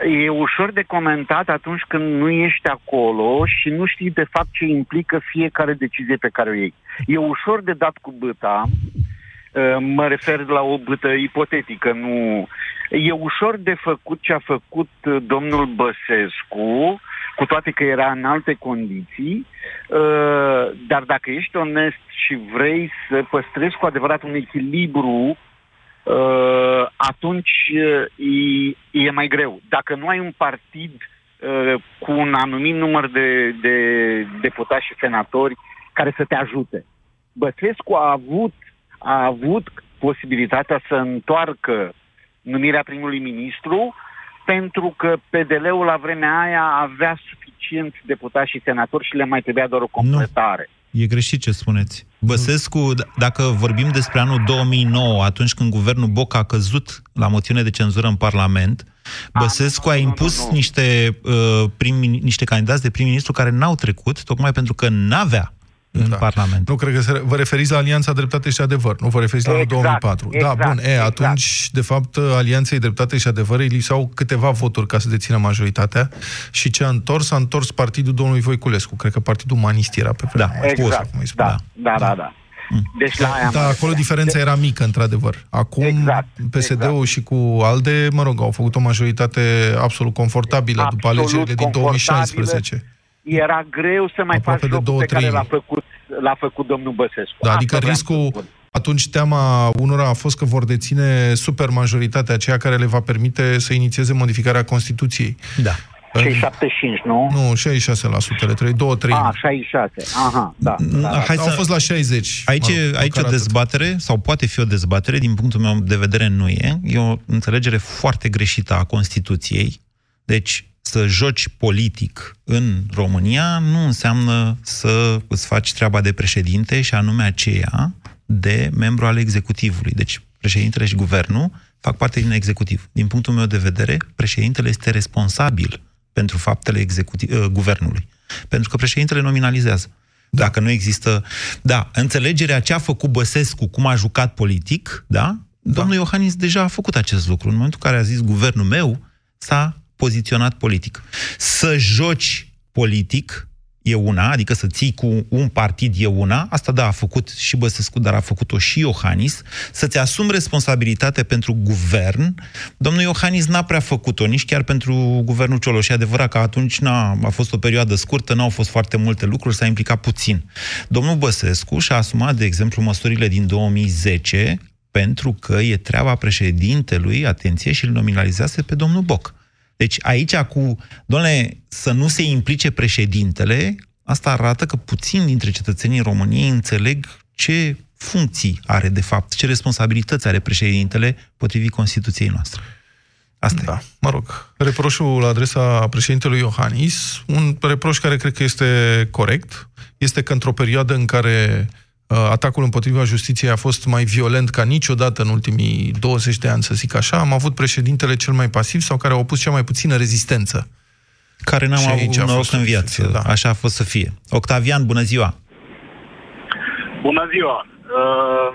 E ușor de comentat atunci când nu ești acolo și nu știi de fapt ce implică fiecare decizie pe care o iei. E ușor de dat cu băta, uh, mă refer la o bătă ipotetică, nu... E ușor de făcut ce a făcut uh, domnul Băsescu, cu toate că era în alte condiții, uh, dar dacă ești onest și vrei să păstrezi cu adevărat un echilibru uh, atunci uh, e, e mai greu. Dacă nu ai un partid uh, cu un anumit număr de, de deputați și senatori care să te ajute. Băsescu a avut, a avut posibilitatea să întoarcă numirea primului ministru pentru că PDL-ul la vremea aia avea suficient deputați și senatori și le mai trebuia doar o completare. E greșit ce spuneți. Băsescu, d- dacă vorbim despre anul 2009, atunci când guvernul Boc a căzut la moțiune de cenzură în Parlament, Băsescu a impus niște, uh, prim, niște candidați de prim-ministru care n-au trecut, tocmai pentru că n-avea în Da. Parlament. Nu cred că se, vă referiți la Alianța Dreptate și Adevăr, nu vă referiți la anul Exact, 2004. exact, da, bun, e, exact. atunci, de fapt, Alianței Dreptate și Adevăr îi lipsau câteva voturi ca să dețină majoritatea și ce a întors, a întors partidul domnului Voiculescu. Cred că partidul Umanist era pe vremea. Da, mai știu Exact, cum îi spunea. da, da, da, da. Deci la aia mă Da, acolo refeream. diferența era mică, într-adevăr. Acum, Exact, PSD-ul exact. și cu ALDE, mă rog, au făcut o majoritate absolut confortabilă după Absolut alegerile din confortabilă. 2016. Era greu să mai Aproape faci de jocul două pe care treimi. l-a făcut, l-a făcut domnul Băsescu. Da, Asta adică vreau să riscul, spun. atunci teama unora a fost că vor deține supermajoritatea aceea care le va permite să inițieze modificarea Constituției. Da. Cei 75, nu? Nu, 66%, le trebuie două treimi. A, 66. Aha, da. da, da. Hai Au să... fost la 60. Aici, mă rog, aici o măcar atât. dezbatere, sau poate fi o dezbatere, din punctul meu de vedere nu e. E o înțelegere foarte greșită a Constituției. Deci, să joci politic în România nu înseamnă să îți faci treaba de președinte și anume aceea de membru al executivului. Deci, președintele și guvernul fac parte din executiv. Din punctul meu de vedere, președintele este responsabil pentru faptele executi- uh, guvernului. Pentru că președintele nominalizează. Dacă nu există... Da, înțelegerea ce a făcut Băsescu, cum a jucat politic, da? Domnul Iohannis deja a făcut acest lucru. În momentul în care a zis guvernul meu, s-a poziționat politic. Să joci politic e una, adică să ții cu un partid e una, asta da, a făcut și Băsescu, dar a făcut-o și Iohannis, să-ți asumi responsabilitate pentru guvern. Domnul Iohannis n-a prea făcut-o, nici chiar pentru guvernul Cioloș. E adevărat că atunci n-a, a fost o perioadă scurtă, n-au fost foarte multe lucruri, s-a implicat puțin. Domnul Băsescu și-a asumat, de exemplu, măsurile din 2010, pentru că e treaba președintelui, atenție, și îl nominalizează pe domnul Boc. Deci aici cu, domnule, să nu se implice președintele, asta arată că puțin dintre cetățenii României înțeleg ce funcții are de fapt, ce responsabilități are președintele potrivit Constituției noastre. Asta Da, e. mă rog. Reproșul la adresa președintelui Iohannis, un reproș care cred că este corect, este că într-o perioadă în care uh, atacul împotriva justiției a fost mai violent ca niciodată în ultimii 20 de ani, să zic așa, am avut președintele cel mai pasiv sau care au opus cea mai puțină rezistență. Care n-am Și avut aici a noroc fost în o viață. discuție, da. Așa a fost să fie. Octavian, bună ziua! Bună ziua! Uh,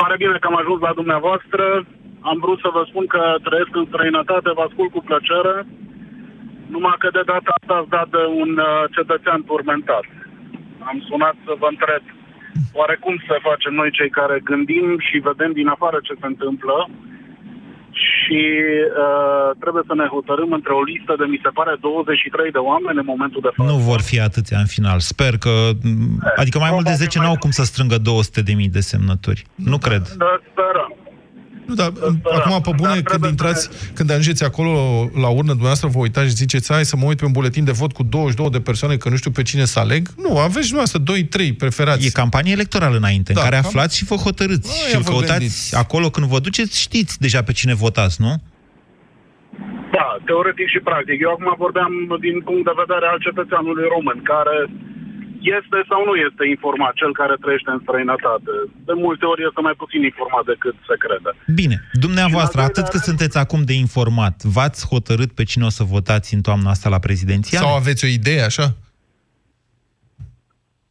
pare bine că am ajuns la dumneavoastră. Am vrut să vă spun că trăiesc în străinătate, vă ascult cu plăcere, numai că de data asta ați dat de un uh, cetățean turmentat. Am sunat să vă întreb oare cum să facem noi cei care gândim și vedem din afară ce se întâmplă și uh, trebuie să ne hotărâm între o listă de, mi se pare, 23 de oameni în momentul de față. Nu vor fi atâția în final. Sper că... Adică mai mult de 10 n-au cum să strângă 200.000 de semnături. Nu cred. Da, sperăm. Nu, dar acum, pe bune, Dar când trebuie intrați, să când ajungeți acolo la urnă, dumneavoastră vă uitați și ziceți, hai să mă uit pe un buletin de vot cu 22 de persoane, că nu știu pe cine să aleg. Nu, aveți dumneavoastră 2-3 preferați. E campanie electorală înainte, Da, în care cam- aflați și vă hotărâți. Aia și îl vă căutați gândiți. acolo când vă duceți, știți deja pe cine votați, nu? Da, teoretic și practic. Eu acum vorbeam din punct de vedere al cetățeanului român, care este sau nu este informat, cel care trăiește în străinătate. De multe ori este mai puțin informat decât se crede. Bine, dumneavoastră, Și în al atât doilea cât rând- sunteți acum de informat, v-ați hotărât pe cine o să votați în toamna asta la prezidențiale? Sau aveți o idee, așa?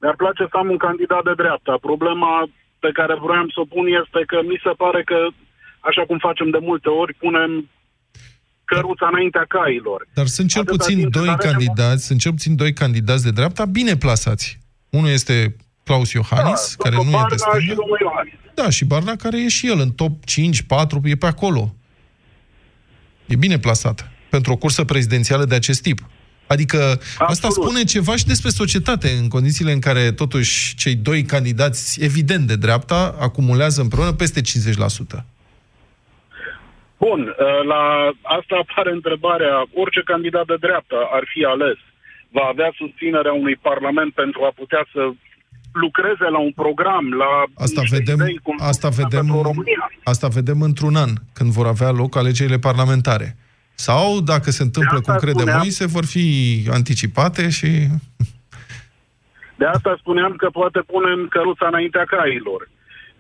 Mi-ar place să am un candidat de dreapta. Problema pe care vroiam să o pun este că mi se pare că, așa cum facem de multe ori, punem căruța înaintea cailor. Dar sunt cel Atâta puțin timp cât doi avem- candidați, sunt cel puțin doi candidați de dreapta bine plasați. Unul este Claus Iohannis, Da, care nu domnul e de Barna și stânga. domnul Iohannis. Da, și Barna, care e și el în top 5, 4, e pe acolo. E bine plasat pentru o cursă prezidențială de acest tip. Adică asta Absolut. spune ceva și despre societate, în condițiile în care totuși cei doi candidați evident de dreapta acumulează împreună peste 50%. Bun, uh, la asta apare întrebarea, orice candidat de dreapta ar fi ales, va avea susținerea unui parlament pentru a putea să lucreze la un program, la Asta niște vedem, idei cum asta vedem, pentru România. asta vedem într-un an, când vor avea loc alegerile parlamentare. Sau, dacă se întâmplă De asta cum credem spuneam- noi, se vor fi anticipate și... De asta spuneam că poate punem căruța înaintea cailor.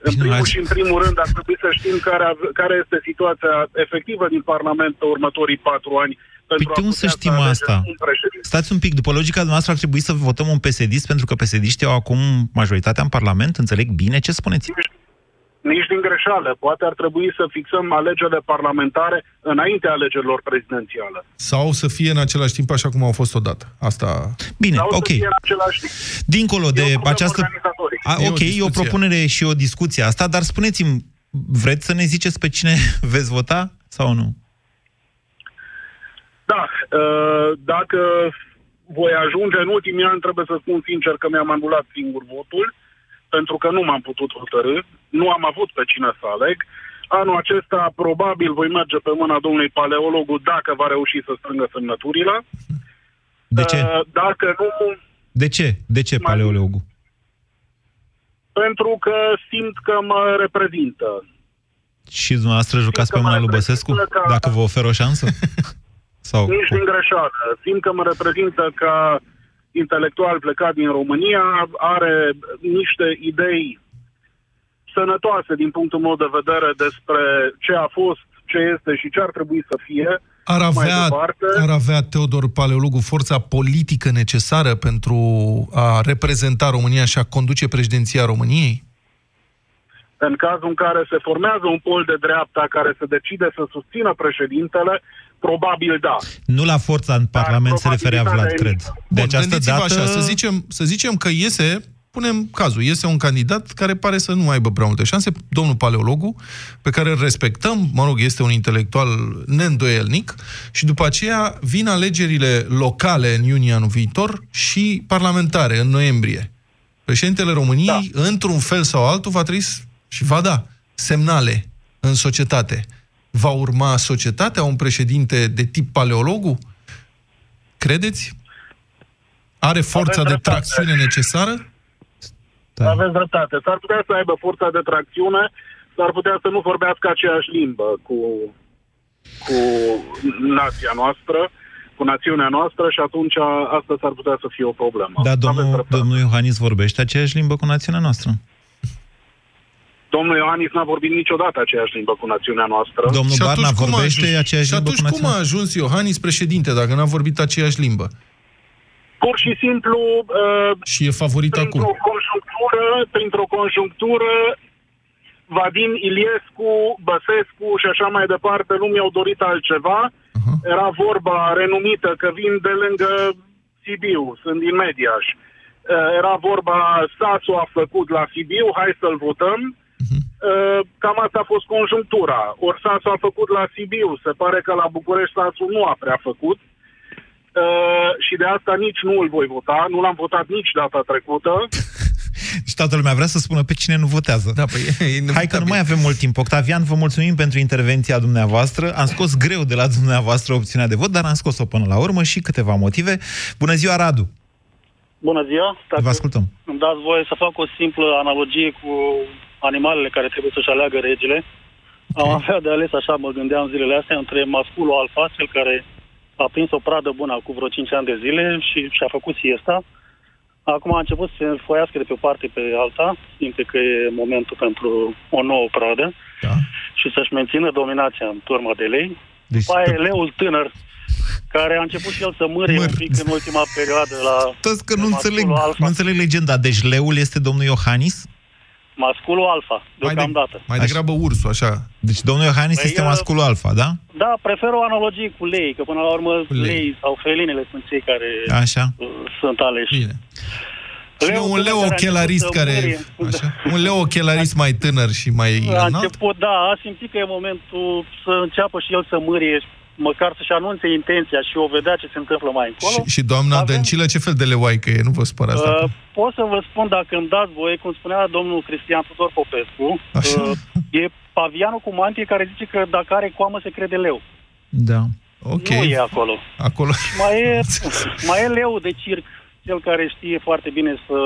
În Bine, primul hai. și în primul rând ar trebui să știm care, ave- care este situația efectivă din Parlament pe următorii patru ani. Pentru Păi de a unde să putea știm alegem asta? Un președinte. Stați un pic, după logica dumneavoastră ar trebui să votăm un psd pentru că psd au acum majoritatea în Parlament, înțeleg bine? Ce spuneți? Nici din greșeală. Poate ar trebui să fixăm alegerile parlamentare înainte alegerilor prezidențiale. Sau să fie în același timp așa cum au fost odată. Asta... Bine, Sau ok. să fie în același timp. Dincolo E o de problemă această... organizatorie. A, E o ok, e o discuție. propunere și o discuție asta, dar spuneți-mi, vreți să ne ziceți pe cine veți vota sau nu? Da, uh, dacă voi ajunge în ultimii ani, trebuie să spun sincer că mi-am anulat singur votul, pentru că nu m-am putut hotărâ, nu am avut pe cine să aleg. Anul acesta probabil voi merge pe mâna domnului paleologu dacă va reuși să strângă semnăturile. De ce? Uh, Dacă nu, De ce? De ce, mai- paleologu? pentru că simt că mă reprezintă. Și dumneavoastră jucați că pe mâna mai lui Băsescu? reprezintă ca- Dacă vă oferă o șansă? sau Nici din greșeală. Simt că mă reprezintă ca intelectual plecat din România, are niște idei sănătoase din punctul meu de vedere despre ce a fost, ce este și ce ar trebui să fie. Ar Mai avea, departe- ar avea Teodor Paleologu forța politică necesară pentru a reprezenta România și a conduce președinția României? În cazul în care se formează un pol de dreapta care se decide să susțină președintele, probabil da. nu la forța în Parlament se referea Vlad, probabilitatea cred. e De Bun, această gândiți-vă dată... așa, să zicem, să zicem că iese, punem cazul, iese un candidat care pare să nu aibă prea multe șanse, domnul Paleologu, pe care îl respectăm, mă rog, este un intelectual neîndoielnic, și după aceea vin alegerile locale în iunie anul viitor și parlamentare în noiembrie. Președintele României, da. într-un fel sau altul, va trebui să- și va da semnale în societate. Va urma societatea un președinte de tip paleologu? Credeți? Are forța de dreptate. tracțiune necesară? Da. Aveți dreptate. S-ar putea să aibă forța de tracțiune, s-ar putea să nu vorbească aceeași limbă cu, cu nația noastră, cu națiunea noastră și atunci asta s-ar putea să fie o problemă. Da, Aveți domnul, dreptate. domnul Iohannis vorbește aceeași limbă cu națiunea noastră. Domnul Ioanis n-a vorbit niciodată aceeași limbă cu națiunea noastră. Domnul Și Barna atunci cum a vorbește ajuns- aceeași Și limbă atunci cu cum a națiunea ajuns Iohannis președinte dacă n-a vorbit aceeași limbă? Pur și simplu, uh, Și e favorit acum. printr-o conjunctură, printr-o conjunctură, Vadim Iliescu, Băsescu și așa mai departe nu mi-au dorit altceva. Aha. Era vorba renumită că vin de lângă Sibiu, sunt din Mediaș. Uh, Era vorba, Sasu a făcut la Sibiu, hai să-l votăm. Uh, Cam asta a fost conjunctura. Ori Sasu a făcut la Sibiu, se pare că la București Sasu nu a prea făcut. Uh, și de asta nici nu îl voi vota, nu l-am votat nici data trecută. Și toată lumea vrea să spună pe cine nu votează. Da, păi, e Hai că nu mai avem mult timp. Octavian, vă mulțumim pentru intervenția dumneavoastră. Am scos greu de la dumneavoastră opțiunea de vot, dar am scos-o până la urmă și câteva motive. Bună ziua, Radu! Bună ziua! Dacă Vă ascultăm. îmi dați voie să fac o simplă analogie cu animalele care trebuie să-și aleagă regele. Am avea de ales, așa mă gândeam zilele astea, între masculul alfa, cel care a prins o pradă bună cu vreo 5 ani de zile și și-a făcut siesta. Acum a început să se foiască de pe o parte pe alta, simte că e momentul pentru o nouă pradă Da. și să-și mențină dominația în turma de lei. Deci, După aia e leul tânăr, care a început și el să mârie Măr. un pic în ultima perioadă la Toți că nu masculul înțeleg, alfa. nu înțeleg legenda. Deci leul este domnul Iohannis? Masculul alfa, Mai, deocamdată. de, mai degrabă ursul, așa. Deci domnul Iohannis Păi, este uh, masculul alfa, da? Da, prefer o analogie cu lei, că până la urmă Cu lei. lei sau felinele sunt cei care Așa. uh, sunt aleși. Bine. Și Leul un tânăr leu care a ochelarist început să care... mârie. Așa, un leu ochelarist mai tânăr și mai A înalt. început, da, a simțit că e momentul să înceapă și el să mârie, măcar să-și anunțe intenția și o vedea ce se întâmplă mai încolo. Și, și doamna Avem- Dăncilă, ce fel de leoaică e? Nu vă spărați Uh, dacă... pot să vă spun, dacă îmi dați voie, cum spunea domnul Cristian Tudor Popescu, Așa. uh, e pavianul cu mantie care zice că dacă are coamă se crede leu. Da. Ok. Nu e acolo. Acolo... Mai e, mai e leu de circ, cel care știe foarte bine să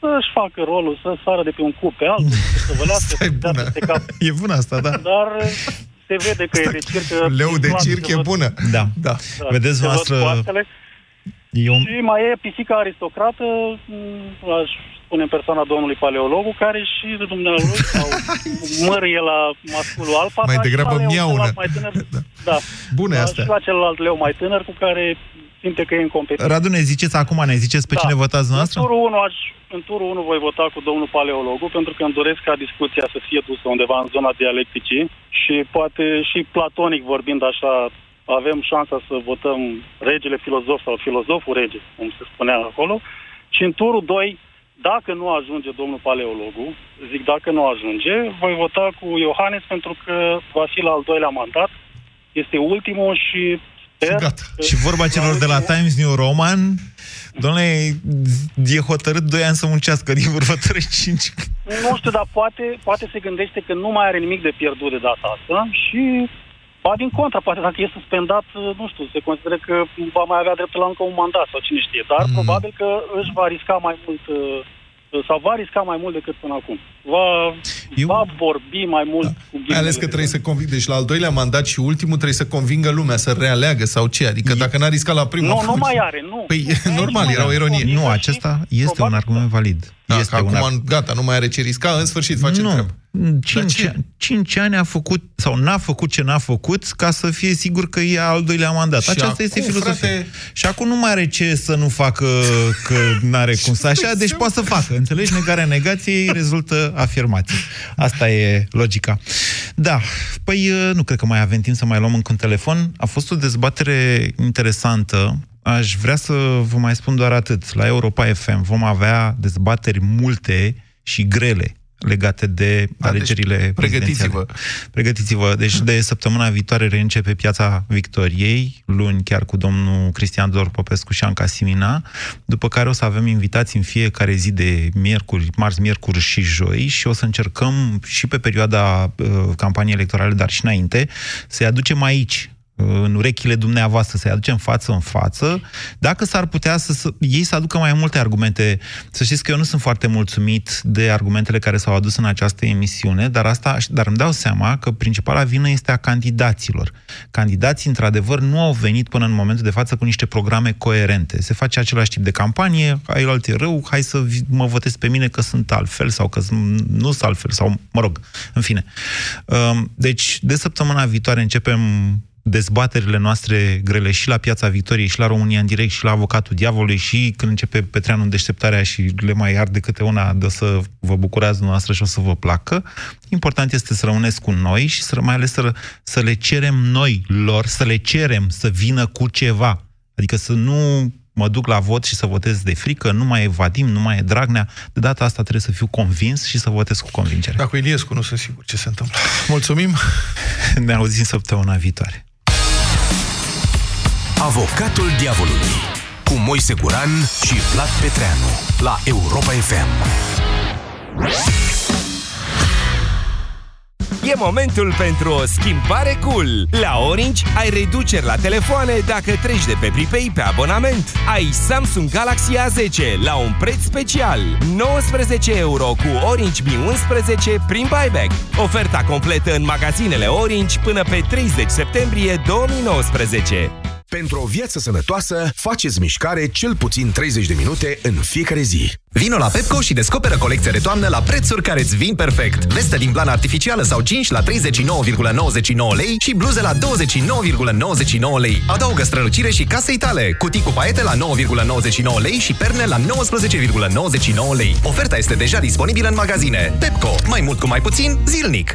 să-și facă rolul, să sară de pe un cup pe altul, să vălească, Asta e să dea bună. peste cap. E bună asta, da. Dar se vede că e de circ. că Leu îi de place circ să e văd- bună. Da. Da. da, Vedeți să văd noastră- coastele. Eu... Și mai e pisica aristocrată, m, aș spune în persoana domnului paleologu, care și dumnealui, sau mărie la masculul alfa, Mai dar și degrabă la leul miaună. celălalt mai tânăr, da. Bune Da, astea. Și la celălalt leu mai tânăr cu care simte că e în competiție. Radu, ne ziceți acum, ne ziceți pe Da. cine votați În noastră? turul 1, aș, în turul 1 voi vota cu domnul paleologu, pentru că îmi doresc ca discuția să fie dusă undeva în zona dialecticii și poate și platonic vorbind așa, avem șansa să votăm regele filozof sau filozoful rege, cum se spunea acolo. Și în turul 2, dacă nu ajunge domnul paleologu, zic dacă nu ajunge, voi vota cu Iohannes pentru că va fi la al doilea mandat, este ultimul și sper... Gata. că- Și vorba celor de la Times New Roman, domnule, e hotărât 2 ani să muncească din următorii 5. Nu știu, dar poate, poate se gândește că nu mai are nimic de pierdut de data asta și ba din contra, poate dacă e suspendat, nu știu, se consideră că va mai avea dreptul la încă un mandat sau cine știe, dar Mm. probabil că își va risca mai mult uh, sau va risca mai mult decât până acum. Va, Eu- va vorbi mai mult cu Mai ghilimele ales că de trebuie să gând. conving. Deci la al doilea mandat și ultimul trebuie să convingă lumea să realeagă sau ce? Adică dacă n-a riscat la primul... Nu, nu atunci- mai are, nu. Păi, Nu, normal, nici era o mai are. ironie. Nu, Și acesta este un probabil- argument valid. Da, este că un acum, gata, nu mai are ce risca, în sfârșit face nu, treabă. cinci, ce? cinci ani a făcut, sau n-a făcut ce n-a făcut, ca să fie sigur că e al doilea mandat. Și Aceasta acum, este filozofia. frate- Și acum nu mai are ce să nu facă, că n-are cum să așa, deci poate să facă. Înțelegi? Negarea negației rezultă afirmație. Asta e logica. Da, păi nu cred că mai avem timp să mai luăm încă un telefon. A fost o dezbatere interesantă. Aș vrea să vă mai spun doar atât. La Europa FM vom avea dezbateri multe și grele legate de Da, alegerile deci pregătiți-vă. prezidențiale. Pregătiți-vă. Deci de săptămâna viitoare reîncepe piața Victoriei, luni chiar cu domnul Cristian Dor Popescu și Anca Simina, după care o să avem invitați în fiecare zi de miercuri, marți, miercuri și joi și o să încercăm și pe perioada uh, campaniei electorale, dar și înainte, să-i aducem aici, în urechile dumneavoastră, să-i aducem față în față, dacă s-ar putea să, să ei să aducă mai multe argumente. Să știți că eu nu sunt foarte mulțumit de argumentele care s-au adus în această emisiune, dar, asta, dar îmi dau seama că principala vină este a candidaților. Candidații, într-adevăr, nu au venit până în momentul de față cu niște programe coerente. Se face același tip de campanie, ai alt e rău, hai să vi- mă votez pe mine că sunt altfel sau că sunt- nu sunt altfel, sau mă rog, în fine. Um, Deci, de săptămâna viitoare începem dezbaterile noastre grele și la Piața Victoriei, și la România în direct, și la Avocatul Diavolului, și când începe Petreanu în deșteptarea și le mai arde câte una, de o să vă bucurați dumneavoastră și o să vă placă. Important este să rămâneți cu noi și să, mai ales să, să le cerem noi lor, să le cerem să vină cu ceva. Adică să nu mă duc la vot și să votez de frică, nu mai e Vadim, nu mai e Dragnea. De data asta trebuie să fiu convins și să votez cu convingere. Dacă Iliescu nu sunt sigur ce se întâmplă. Mulțumim! Ne auzim săptămâna viitoare. Avocatul diavolului cu Moise Guran și Vlad Petreanu la Europa FM. E momentul pentru o schimbare cool. La Orange ai reduceri la telefoane dacă treci de pe Pripei pe abonament. Ai Samsung Galaxy A10 la un preț special. 19 euro cu Orange Mi 11 prin buyback. Oferta completă în magazinele Orange până pe 30 septembrie 2019. Pentru o viață sănătoasă, faceți mișcare cel puțin 30 de minute în fiecare zi. Vino la Pepco și descoperă colecția de toamnă la prețuri care îți vin perfect. Vestă din plan artificială sau 5 la 39,99 lei și bluze la 29,99 lei. Adaugă strălucire și casei tale. Cutii cu paiete la 9,99 lei și perne la 19,99 lei. Oferta este deja disponibilă în magazine. Pepco. Mai mult cu mai puțin, zilnic.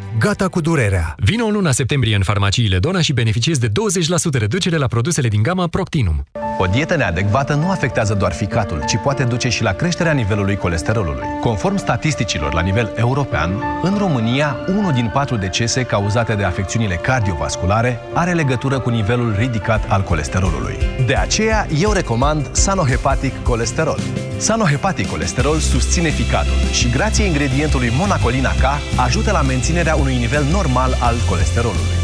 Gata cu durerea. Vino în luna septembrie în farmaciile Dona și beneficiezi de 20% reducere la produsele din gama Proctinum. O dietă neadecvată nu afectează doar ficatul, ci poate duce și la creșterea nivelului colesterolului. Conform statisticilor la nivel european, în România, unul din patru decese cauzate de afecțiunile cardiovasculare are legătură cu nivelul ridicat al colesterolului. De aceea, eu recomand Sanohepatic Colesterol. Sanohepatic Colesterol susține ficatul și grație ingredientului monacolina K ajută la menținerea unui nivel normal al colesterolului.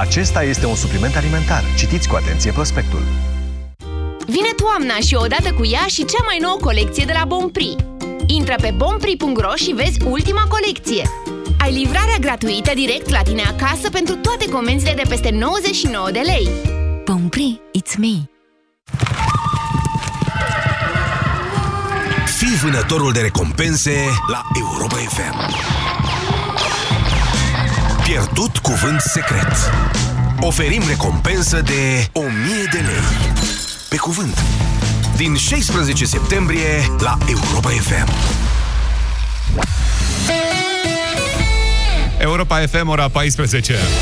Acesta este un supliment alimentar. Citiți cu atenție prospectul. Vine toamna și odată cu ea și cea mai nouă colecție de la Bonprix. Intră pe bonprix.ro și vezi ultima colecție. Ai livrarea gratuită direct la tine acasă pentru toate comenzile de peste 99 de lei. Bonprix, it's me. Fii vânătorul de recompense la Europa FM. Pierdut cuvânt secret. Oferim recompensă de 1000 de lei. Pe cuvânt. Din 16 septembrie la Europa FM. Europa FM, ora 14.